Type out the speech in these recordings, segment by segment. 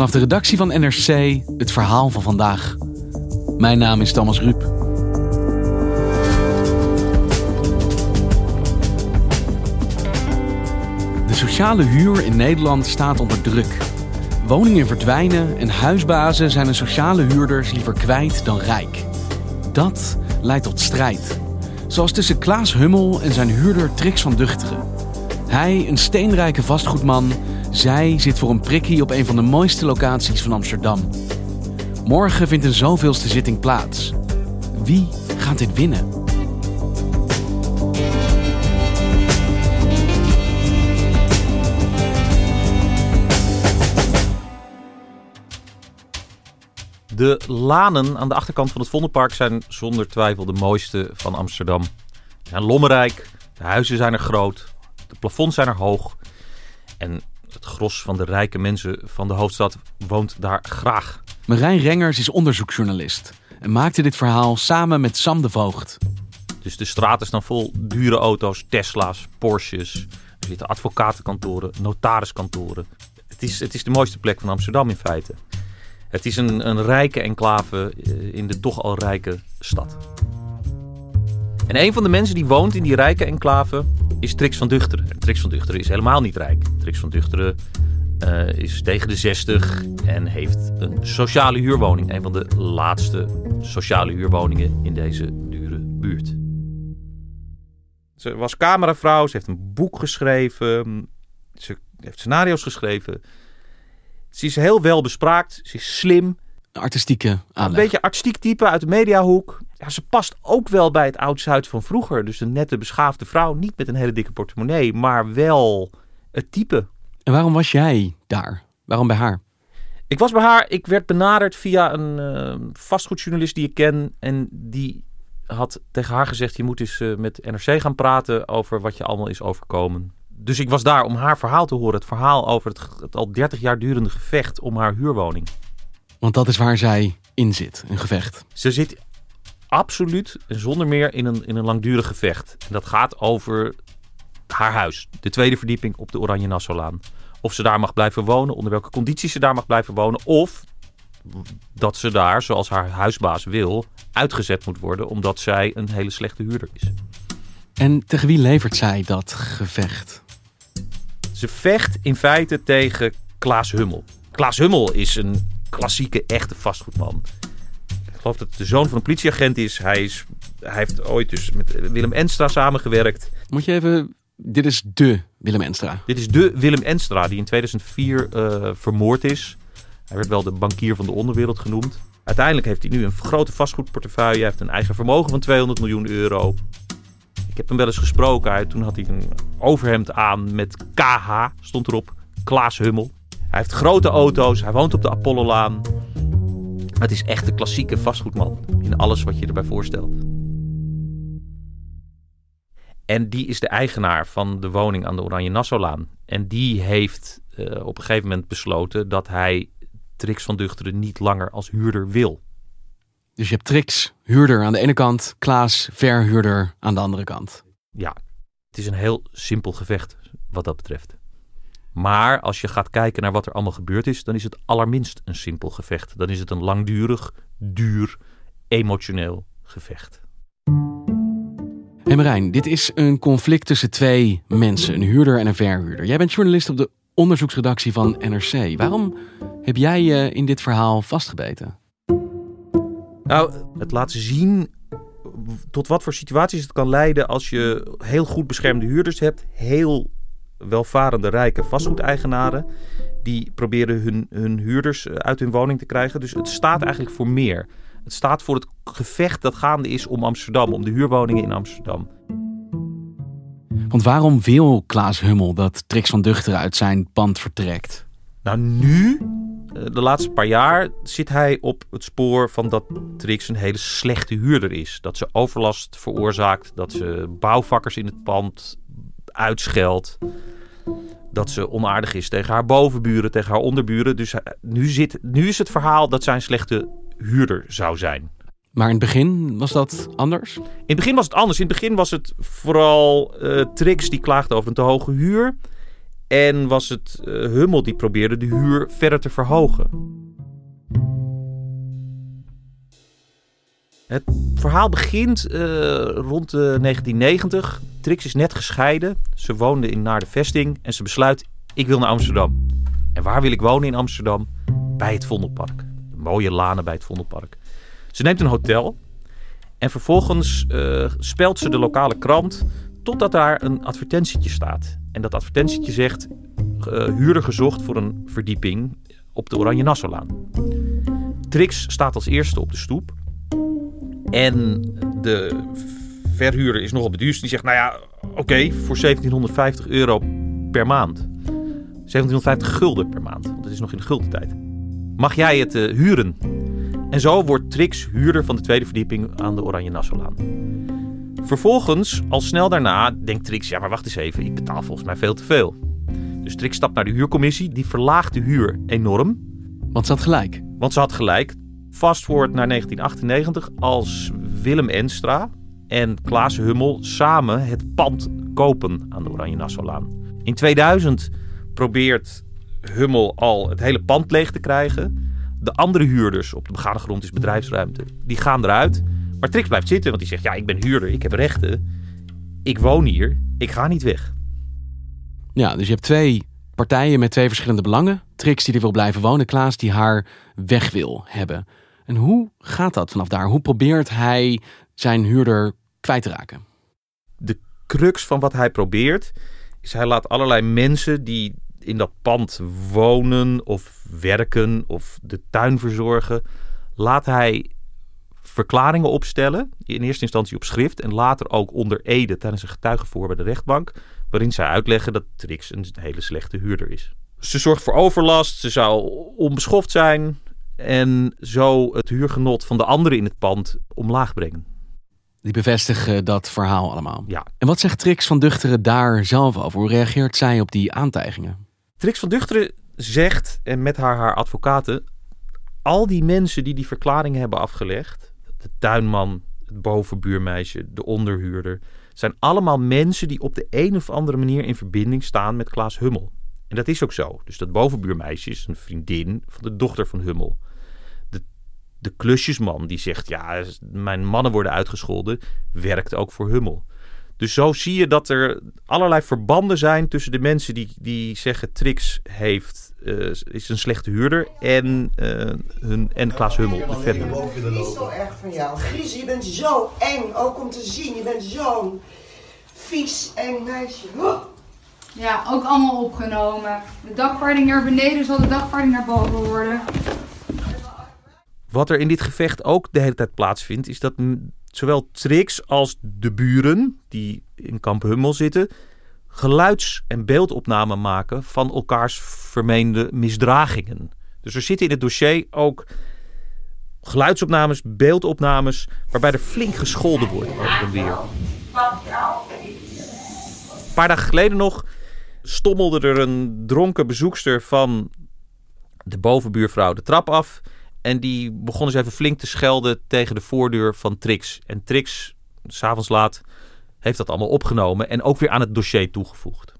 Vanaf de redactie van NRC het verhaal van vandaag. Mijn naam is Thomas Ruip. De sociale huur in Nederland staat onder druk. Woningen verdwijnen en huisbazen zijn hun sociale huurders liever kwijt dan rijk. Dat leidt tot strijd. Zoals tussen Klaas Hummel en zijn huurder Trix van Duchteren. Hij, een steenrijke vastgoedman, zij zit voor een prikkie op een van de mooiste locaties van Amsterdam. Morgen vindt een zoveelste zitting plaats. Wie gaat dit winnen? De lanen aan de achterkant van het Vondelpark zijn zonder twijfel de mooiste van Amsterdam. Ze zijn lommerrijk, de huizen zijn er groot, de plafonds zijn er hoog. En het gros van de rijke mensen van de hoofdstad woont daar graag. Marijn Rengers is onderzoeksjournalist en maakte dit verhaal samen met Sam de Voogd. Dus de straten staan vol dure auto's, Tesla's, Porsches. Er zitten advocatenkantoren, notariskantoren. Het is, het is de mooiste plek van Amsterdam in feite. Het is een, een rijke enclave eh, in de toch al rijke stad. En een van de mensen die woont in die rijke enclave is Trix van Duchteren. En Trix van Duchteren is helemaal niet rijk. Trix van Duchteren uh, is tegen de 60 en heeft een sociale huurwoning. Een van de laatste sociale huurwoningen in deze dure buurt. Ze was cameravrouw, ze heeft een boek geschreven, ze heeft scenario's geschreven. Ze is heel wel bespraakt, ze is slim. Een artistieke aanleg. Een beetje artistiek type uit de mediahoek. Ja, ze past ook wel bij het oud-Zuid van vroeger. Dus een nette, beschaafde vrouw. Niet met een hele dikke portemonnee, maar wel het type. En waarom was jij daar? Waarom bij haar? Ik was bij haar. Ik werd benaderd via een uh, vastgoedjournalist die ik ken. En die had tegen haar gezegd: Je moet eens uh, met NRC gaan praten over wat je allemaal is overkomen. Dus ik was daar om haar verhaal te horen. Het verhaal over het, het al 30 jaar durende gevecht om haar huurwoning. Want dat is waar zij in zit, een gevecht. Ze zit absoluut zonder meer in een, in een langdurig gevecht. En dat gaat over haar huis. De tweede verdieping op de Oranje Nassaulaan. Of ze daar mag blijven wonen, onder welke condities ze daar mag blijven wonen. Of dat ze daar, zoals haar huisbaas wil, uitgezet moet worden omdat zij een hele slechte huurder is. En tegen wie levert zij dat gevecht? Ze vecht in feite tegen Klaas Hummel. Klaas Hummel is een klassieke, echte vastgoedman. Ik geloof dat het de zoon van een politieagent is. Hij, is, hij heeft ooit dus met Willem Enstra samengewerkt. Moet je even... Dit is de Willem Enstra. Dit is de Willem Enstra die in 2004 uh, vermoord is. Hij werd wel de bankier van de onderwereld genoemd. Uiteindelijk heeft hij nu een grote vastgoedportefeuille. Hij heeft een eigen vermogen van 200 miljoen euro. Ik heb hem wel eens gesproken. Toen had hij een overhemd aan met KH, stond erop. Klaas Hummel. Hij heeft grote auto's. Hij woont op de Apollolaan. Het is echt de klassieke vastgoedman in alles wat je erbij voorstelt. En die is de eigenaar van de woning aan de Oranje Nassaulaan. En die heeft uh, op een gegeven moment besloten dat hij Trix van Duchteren niet langer als huurder wil. Dus je hebt Trix, huurder aan de ene kant, Klaas, verhuurder aan de andere kant. Ja, het is een heel simpel gevecht wat dat betreft. Maar als je gaat kijken naar wat er allemaal gebeurd is, dan is het allerminst een simpel gevecht. Dan is het een langdurig, duur, emotioneel gevecht. Hey Marijn, dit is een conflict tussen twee mensen, een huurder en een verhuurder. Jij bent journalist op de onderzoeksredactie van NRC. Waarom heb jij je in dit verhaal vastgebeten? Nou, het laat zien tot wat voor situaties het kan leiden als je heel goed beschermde huurders hebt, heel welvarende rijke vastgoedeigenaren. Die proberen hun, hun huurders uit hun woning te krijgen. Dus het staat eigenlijk voor meer. Het staat voor het gevecht dat gaande is om Amsterdam, om de huurwoningen in Amsterdam. Want waarom wil Klaas Hummel dat Trix van Duchteren uit zijn pand vertrekt? Nou, nu eh, de laatste paar jaar zit hij op het spoor van dat Trix een hele slechte huurder is. Dat ze overlast veroorzaakt, dat ze bouwvakkers in het pand uitscheldt. Dat ze onaardig is tegen haar bovenburen, tegen haar onderburen. Dus nu, zit, nu is het verhaal dat zij een slechte huurder zou zijn. Maar in het begin was dat anders? In het begin was het anders. In het begin was het vooral uh, Trix die klaagde over een te hoge huur. En was het uh, Hummel die probeerde de huur verder te verhogen. Het verhaal begint uh, rond de 1990. Trix is net gescheiden. Ze woonde in Naar de Vesting en ze besluit: ik wil naar Amsterdam. En waar wil ik wonen in Amsterdam? Bij het Vondelpark. De mooie lanen bij het Vondelpark. Ze neemt een hotel en vervolgens uh, spelt ze de lokale krant totdat daar een advertentietje staat. En dat advertentietje zegt: uh, huurder gezocht voor een verdieping op de Oranje Nassaulaan. Trix staat als eerste op de stoep. En de verhuurder is nogal beduurd. Die zegt: Nou ja, oké, voor 1750 euro per maand. 1750 gulden per maand, want het is nog in de guldentijd. Mag jij het uh, huren? En zo wordt Trix huurder van de tweede verdieping aan de Oranje Nassaulaan. Vervolgens, al snel daarna, denkt Trix: ja, maar wacht eens even, ik betaal volgens mij veel te veel. Dus Trix stapt naar de huurcommissie, die verlaagt de huur enorm. Want ze had gelijk. Want ze had gelijk. Fast naar 1998, als Willem Enstra en Klaas Hummel samen het pand kopen aan de Oranje Nassaulaan. In 2000 probeert Hummel al het hele pand leeg te krijgen. De andere huurders op de begane grond is bedrijfsruimte. Die gaan eruit. Maar Trix blijft zitten, want die zegt: Ja, ik ben huurder, ik heb rechten. Ik woon hier, ik ga niet weg. Ja, dus je hebt twee partijen met twee verschillende belangen. Trix die er wil blijven wonen, Klaas die haar weg wil hebben. En hoe gaat dat vanaf daar? Hoe probeert hij zijn huurder kwijt te raken? De crux van wat hij probeert is hij laat allerlei mensen die in dat pand wonen of werken of de tuin verzorgen, laat hij verklaringen opstellen. In eerste instantie op schrift en later ook onder ede tijdens een getuigenvoor bij de rechtbank. Waarin zij uitleggen dat Trix een hele slechte huurder is. Ze zorgt voor overlast, ze zou onbeschoft zijn en zo het huurgenot van de anderen in het pand omlaag brengen. Die bevestigen dat verhaal allemaal. Ja. En wat zegt Trix van Duchteren daar zelf over? Hoe reageert zij op die aantijgingen? Trix van Duchteren zegt, en met haar haar advocaten, al die mensen die die verklaringen hebben afgelegd, de tuinman, het bovenbuurmeisje, de onderhuurder, zijn allemaal mensen die op de een of andere manier in verbinding staan met Klaas Hummel. En dat is ook zo. Dus dat bovenbuurmeisje is een vriendin van de dochter van Hummel. De, de klusjesman die zegt, ja, mijn mannen worden uitgescholden, werkt ook voor Hummel. Dus zo zie je dat er allerlei verbanden zijn tussen de mensen die, die zeggen Trix heeft, uh, is een slechte huurder en, uh, hun, en Klaas Hummel, de verhuurder. Het is zo erg van jou. Gries, je bent zo eng, ook om te zien. Je bent zo'n vies eng meisje. Ja, ook allemaal opgenomen. De dagvaarding naar beneden zal de dagvaarding naar boven worden. Wat er in dit gevecht ook de hele tijd plaatsvindt, is dat zowel Trix als de buren die in Kamp Hummel zitten, geluids- en beeldopnamen maken van elkaars vermeende misdragingen. Dus er zitten in het dossier ook geluidsopnames, beeldopnames, waarbij er flink gescholden wordt over en weer. Een paar dagen geleden nog stommelde er een dronken bezoekster van de bovenbuurvrouw de trap af. En die begon eens even flink te schelden tegen de voordeur van Trix. En Trix, s'avonds laat, heeft dat allemaal opgenomen en ook weer aan het dossier toegevoegd.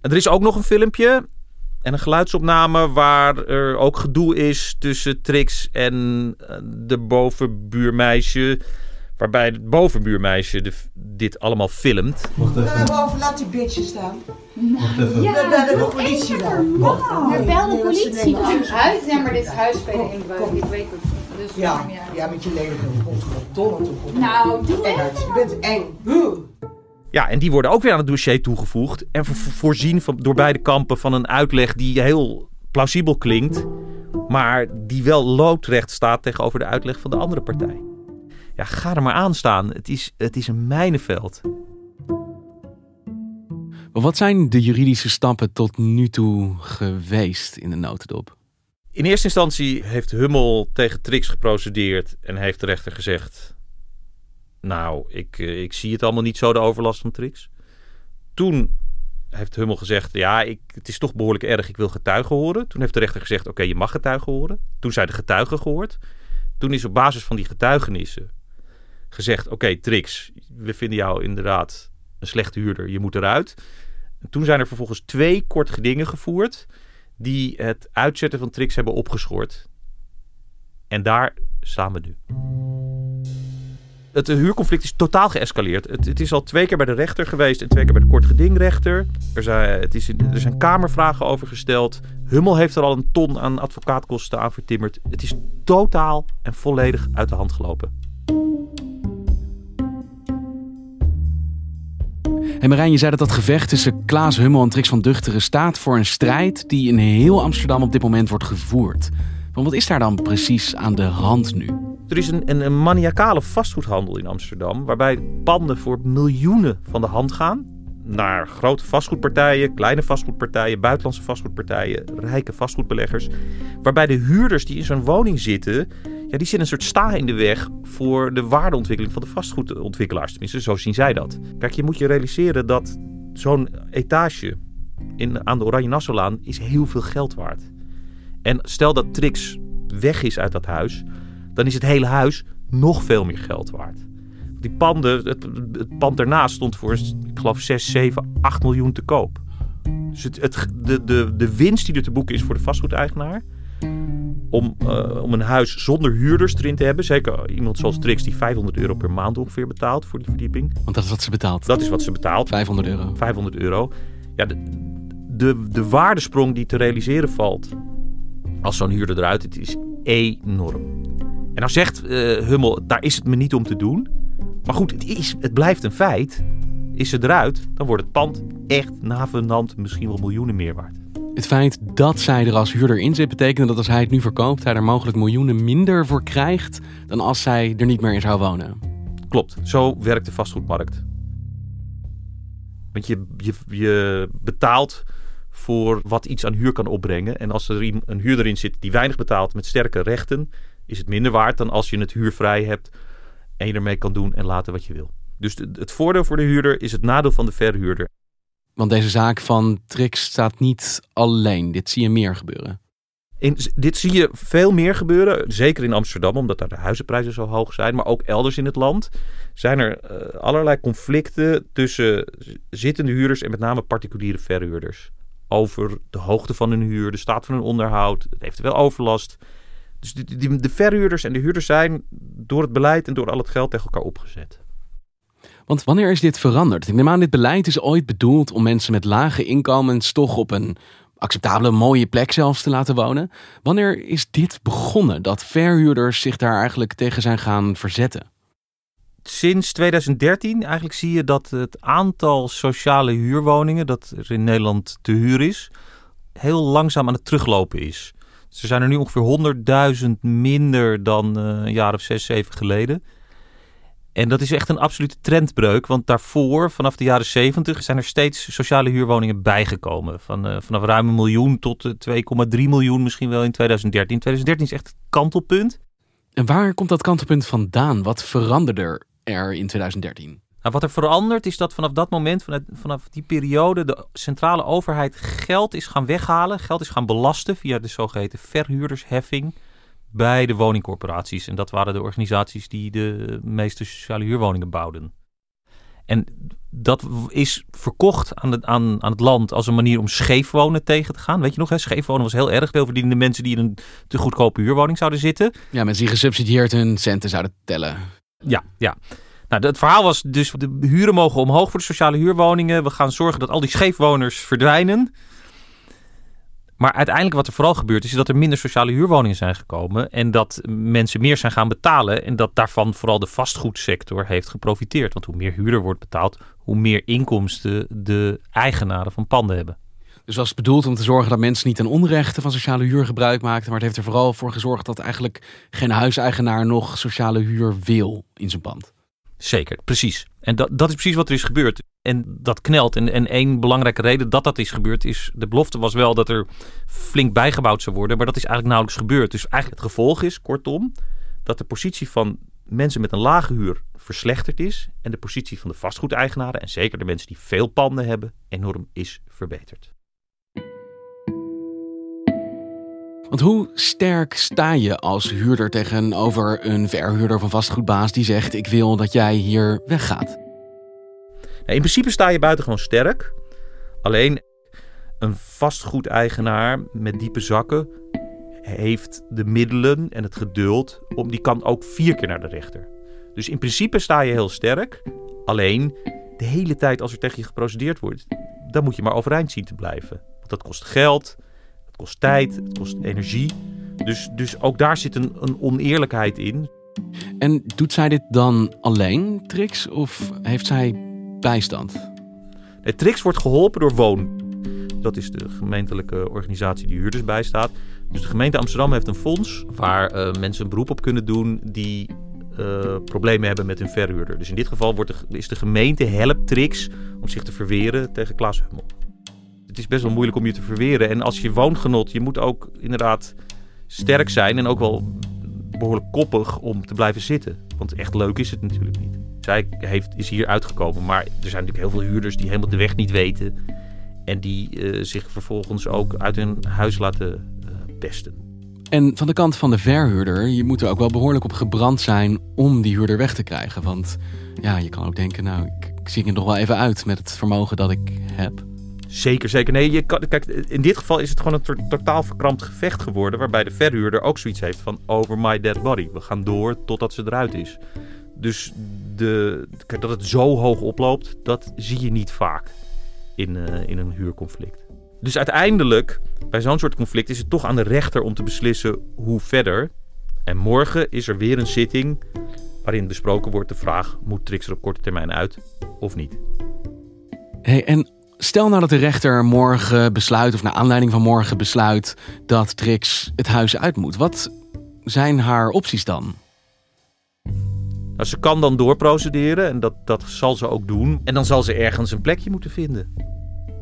En er is ook nog een filmpje en een geluidsopname waar er ook gedoe is tussen Trix en eh, de bovenbuurmeisje. Waarbij het bovenbuurmeisje de, dit allemaal filmt. Wacht even. boven, laat die bitch staan. Wacht even. Ja, we bellen de politie dan. We bellen de politie. Huis, ja, maar dit is huisspelen in Ik weet het. Dus ja, ja, met je lelijke godverdomme toe. Nou, doe het. Je bent eng. Ja, en die worden ook weer aan het dossier toegevoegd. En voorzien van, door beide kampen van een uitleg die heel plausibel klinkt. Maar die wel loodrecht staat tegenover de uitleg van de andere partij. Ja, ga er maar aan staan. Het is, het is een mijnenveld. Wat zijn de juridische stappen tot nu toe geweest in de notendop? In eerste instantie heeft Hummel tegen Trix geprocedeerd en heeft de rechter gezegd: Nou, ik, eh, ik zie het allemaal niet zo, de overlast van Trix. Toen heeft Hummel gezegd: Ja, ik, het is toch behoorlijk erg, ik wil getuigen horen. Toen heeft de rechter gezegd: Oké, je mag getuigen horen. Toen zijn de getuigen gehoord. Toen is op basis van die getuigenissen gezegd: Oké, Trix, we vinden jou inderdaad een slechte huurder, je moet eruit. En toen zijn er vervolgens twee korte gedingen gevoerd die het uitzetten van Trix hebben opgeschort. En daar staan we nu. Het huurconflict is totaal geëscaleerd. Het, het, is al twee keer bij de rechter geweest en twee keer bij de kortgedingrechter. Er zijn, het is, er zijn kamervragen over gesteld. Hummel heeft er al een ton aan advocaatkosten aan vertimmerd. Het is totaal en volledig uit de hand gelopen. En Marijn, je zei dat dat gevecht tussen Klaas Hummel en Trix van Duchteren staat voor een strijd die in heel Amsterdam op dit moment wordt gevoerd. Want wat is daar dan precies aan de hand nu? Er is een, een, een maniacale vastgoedhandel in Amsterdam, waarbij panden voor miljoenen van de hand gaan. Naar grote vastgoedpartijen, kleine vastgoedpartijen, buitenlandse vastgoedpartijen, rijke vastgoedbeleggers. Waarbij de huurders die in zo'n woning zitten, ja, die zitten een soort sta in de weg voor de waardeontwikkeling van de vastgoedontwikkelaars. Tenminste, zo zien zij dat. Kijk, je moet je realiseren dat zo'n etage in, aan de Oranje Nassaulaan is heel veel geld waard. En stel dat Trix weg is uit dat huis, dan is het hele huis nog veel meer geld waard. Die panden, het, het pand daarnaast stond voor, ik geloof, 6, 7, 8 miljoen te koop. Dus het, de, de, de winst die er te boeken is voor de vastgoedeigenaar, om, uh, om een huis zonder huurders erin te hebben. Zeker iemand zoals Trix die 500 euro per maand ongeveer betaalt voor die verdieping. Want dat is wat ze betaalt. Dat is wat ze betaalt. 500 euro. 500 euro. Ja, de, de, de waardesprong die te realiseren valt als zo'n huurder eruit het is enorm. En nou zegt uh, Hummel, daar is het me niet om te doen. Maar goed, het, is, het blijft een feit. Is ze eruit, dan wordt het pand echt navenant misschien wel miljoenen meer waard. Het feit dat zij er als huurder in zit, betekent dat als hij het nu verkoopt, hij er mogelijk miljoenen minder voor krijgt dan als zij er niet meer in zou wonen. Klopt, zo werkt de vastgoedmarkt. Want je, je, je betaalt voor wat iets aan huur kan opbrengen. En als er een huurder in zit die weinig betaalt met sterke rechten, is het minder waard dan als je het huurvrij hebt en je ermee kan doen en laten wat je wil. Dus het voordeel voor de huurder is het nadeel van de verhuurder. Want deze zaak van Trix staat niet alleen. Dit zie je meer gebeuren. In, dit zie je veel meer gebeuren. Zeker in Amsterdam, omdat daar de huizenprijzen zo hoog zijn. Maar ook elders in het land zijn er uh, allerlei conflicten tussen zittende huurders en met name particuliere verhuurders. Over de hoogte van hun huur, de staat van hun onderhoud, eventueel overlast. Dus de, de verhuurders en de huurders zijn door het beleid en door al het geld tegen elkaar opgezet. Want wanneer is dit veranderd? Ik neem aan, dit beleid is ooit bedoeld om mensen met lage inkomens toch op een acceptabele, mooie plek zelfs te laten wonen. Wanneer is dit begonnen, dat verhuurders zich daar eigenlijk tegen zijn gaan verzetten? Sinds 2013 eigenlijk zie je dat het aantal sociale huurwoningen dat er in Nederland te huur is, heel langzaam aan het teruglopen is. Dus er zijn er nu ongeveer 100.000 minder dan uh, een jaar of zes, zeven geleden. En dat is echt een absolute trendbreuk. Want daarvoor, vanaf de jaren 70, zijn er steeds sociale huurwoningen bijgekomen. Van, uh, vanaf ruim een miljoen tot uh, 2,3 miljoen misschien wel in 2013. 2013 is echt het kantelpunt. En waar komt dat kantelpunt vandaan? Wat veranderde er in 2013? Nou, wat er verandert is dat vanaf dat moment, vanaf die periode, de centrale overheid geld is gaan weghalen. Geld is gaan belasten via de zogeheten verhuurdersheffing bij de woningcorporaties. En dat waren de organisaties die de meeste sociale huurwoningen bouwden. En dat is verkocht aan, de, aan, aan het land als een manier om scheefwonen tegen te gaan. Weet je nog, hè? scheefwonen was heel erg veel verdienende mensen die in een te goedkope huurwoning zouden zitten. Ja, mensen die gesubsidieerd hun centen zouden tellen. Ja, ja. Nou, het verhaal was dus de huren mogen omhoog voor de sociale huurwoningen. We gaan zorgen dat al die scheefwoners verdwijnen. Maar uiteindelijk wat er vooral gebeurt is dat er minder sociale huurwoningen zijn gekomen. En dat mensen meer zijn gaan betalen. En dat daarvan vooral de vastgoedsector heeft geprofiteerd. Want hoe meer huurder wordt betaald, hoe meer inkomsten de eigenaren van panden hebben. Dus was bedoeld om te zorgen dat mensen niet ten onrechte van sociale huur gebruik maakten. Maar het heeft er vooral voor gezorgd dat eigenlijk geen huiseigenaar nog sociale huur wil in zijn pand. Zeker, precies. En dat, dat is precies wat er is gebeurd. En dat knelt. En, en één belangrijke reden dat dat is gebeurd is... de belofte was wel dat er flink bijgebouwd zou worden... maar dat is eigenlijk nauwelijks gebeurd. Dus eigenlijk het gevolg is, kortom... dat de positie van mensen met een lage huur verslechterd is... en de positie van de vastgoedeigenaren... en zeker de mensen die veel panden hebben... enorm is verbeterd. Want hoe sterk sta je als huurder tegenover een verhuurder van vastgoedbaas die zegt: Ik wil dat jij hier weggaat? in principe sta je buitengewoon sterk. Alleen een vastgoedeigenaar met diepe zakken heeft de middelen en het geduld om die kan ook vier keer naar de rechter. Dus in principe sta je heel sterk. Alleen de hele tijd als er tegen je geprocedeerd wordt, dan moet je maar overeind zien te blijven. Want dat kost geld, kost tijd, het kost energie. Dus, dus ook daar zit een, een oneerlijkheid in. En doet zij dit dan alleen, Trix, of heeft zij bijstand? Nee, Trix wordt geholpen door Woon. Dat is de gemeentelijke organisatie die huurders bijstaat. Dus de gemeente Amsterdam heeft een fonds waar uh, mensen een beroep op kunnen doen die uh, problemen hebben met hun verhuurder. Dus in dit geval wordt de, is de gemeente helpt Trix om zich te verweren tegen Klaas Hummel. Het is best wel moeilijk om je te verweren. En als je woongenot, je moet ook inderdaad sterk zijn en ook wel behoorlijk koppig om te blijven zitten. Want echt leuk is het natuurlijk niet. Zij heeft, is hier uitgekomen, maar er zijn natuurlijk heel veel huurders die helemaal de weg niet weten. En die uh, zich vervolgens ook uit hun huis laten uh, pesten. En van de kant van de verhuurder, je moet er ook wel behoorlijk op gebrand zijn om die huurder weg te krijgen. Want ja, je kan ook denken, nou, ik, ik zie er nog wel even uit met het vermogen dat ik heb. Zeker, zeker. Nee, je kijk, in dit geval is het gewoon een totaal verkrampt gevecht geworden. Waarbij de verhuurder ook zoiets heeft van over my dead body. We gaan door totdat ze eruit is. Dus de, kijk, dat het zo hoog oploopt, dat zie je niet vaak in, uh, in een huurconflict. Dus uiteindelijk, bij zo'n soort conflict, is het toch aan de rechter om te beslissen hoe verder. En morgen is er weer een zitting waarin besproken wordt de vraag: moet Trix er op korte termijn uit of niet? Hey, en Stel nou dat de rechter morgen besluit, of naar aanleiding van morgen besluit, dat Trix het huis uit moet. Wat zijn haar opties dan? Nou, ze kan dan doorprocederen en dat, dat zal ze ook doen. En dan zal ze ergens een plekje moeten vinden.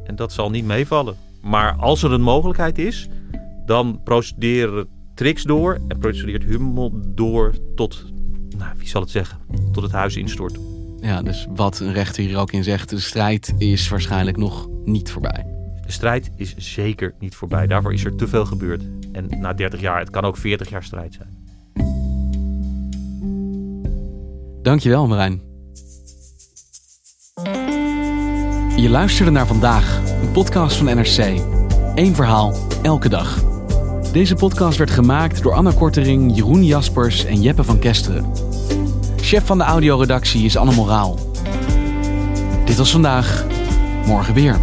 En dat zal niet meevallen. Maar als er een mogelijkheid is, dan procederen Trix door en procedeert Hummel door tot, nou, wie zal het zeggen, tot het huis instort. Ja, dus wat een rechter hier ook in zegt, de strijd is waarschijnlijk nog niet voorbij. De strijd is zeker niet voorbij. Daarvoor is er te veel gebeurd. En na 30 jaar, het kan ook 40 jaar strijd zijn. Dankjewel, Marijn. Je luisterde naar vandaag, een podcast van NRC. Eén verhaal, elke dag. Deze podcast werd gemaakt door Anna Kortering, Jeroen Jaspers en Jeppe van Kesteren. Chef van de audioredactie is Anne Moraal. Dit was vandaag, morgen weer.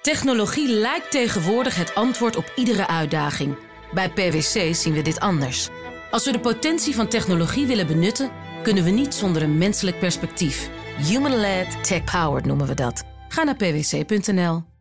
Technologie lijkt tegenwoordig het antwoord op iedere uitdaging. Bij PwC zien we dit anders. Als we de potentie van technologie willen benutten, kunnen we niet zonder een menselijk perspectief. Human-led, tech-powered noemen we dat. Ga naar pwc.nl.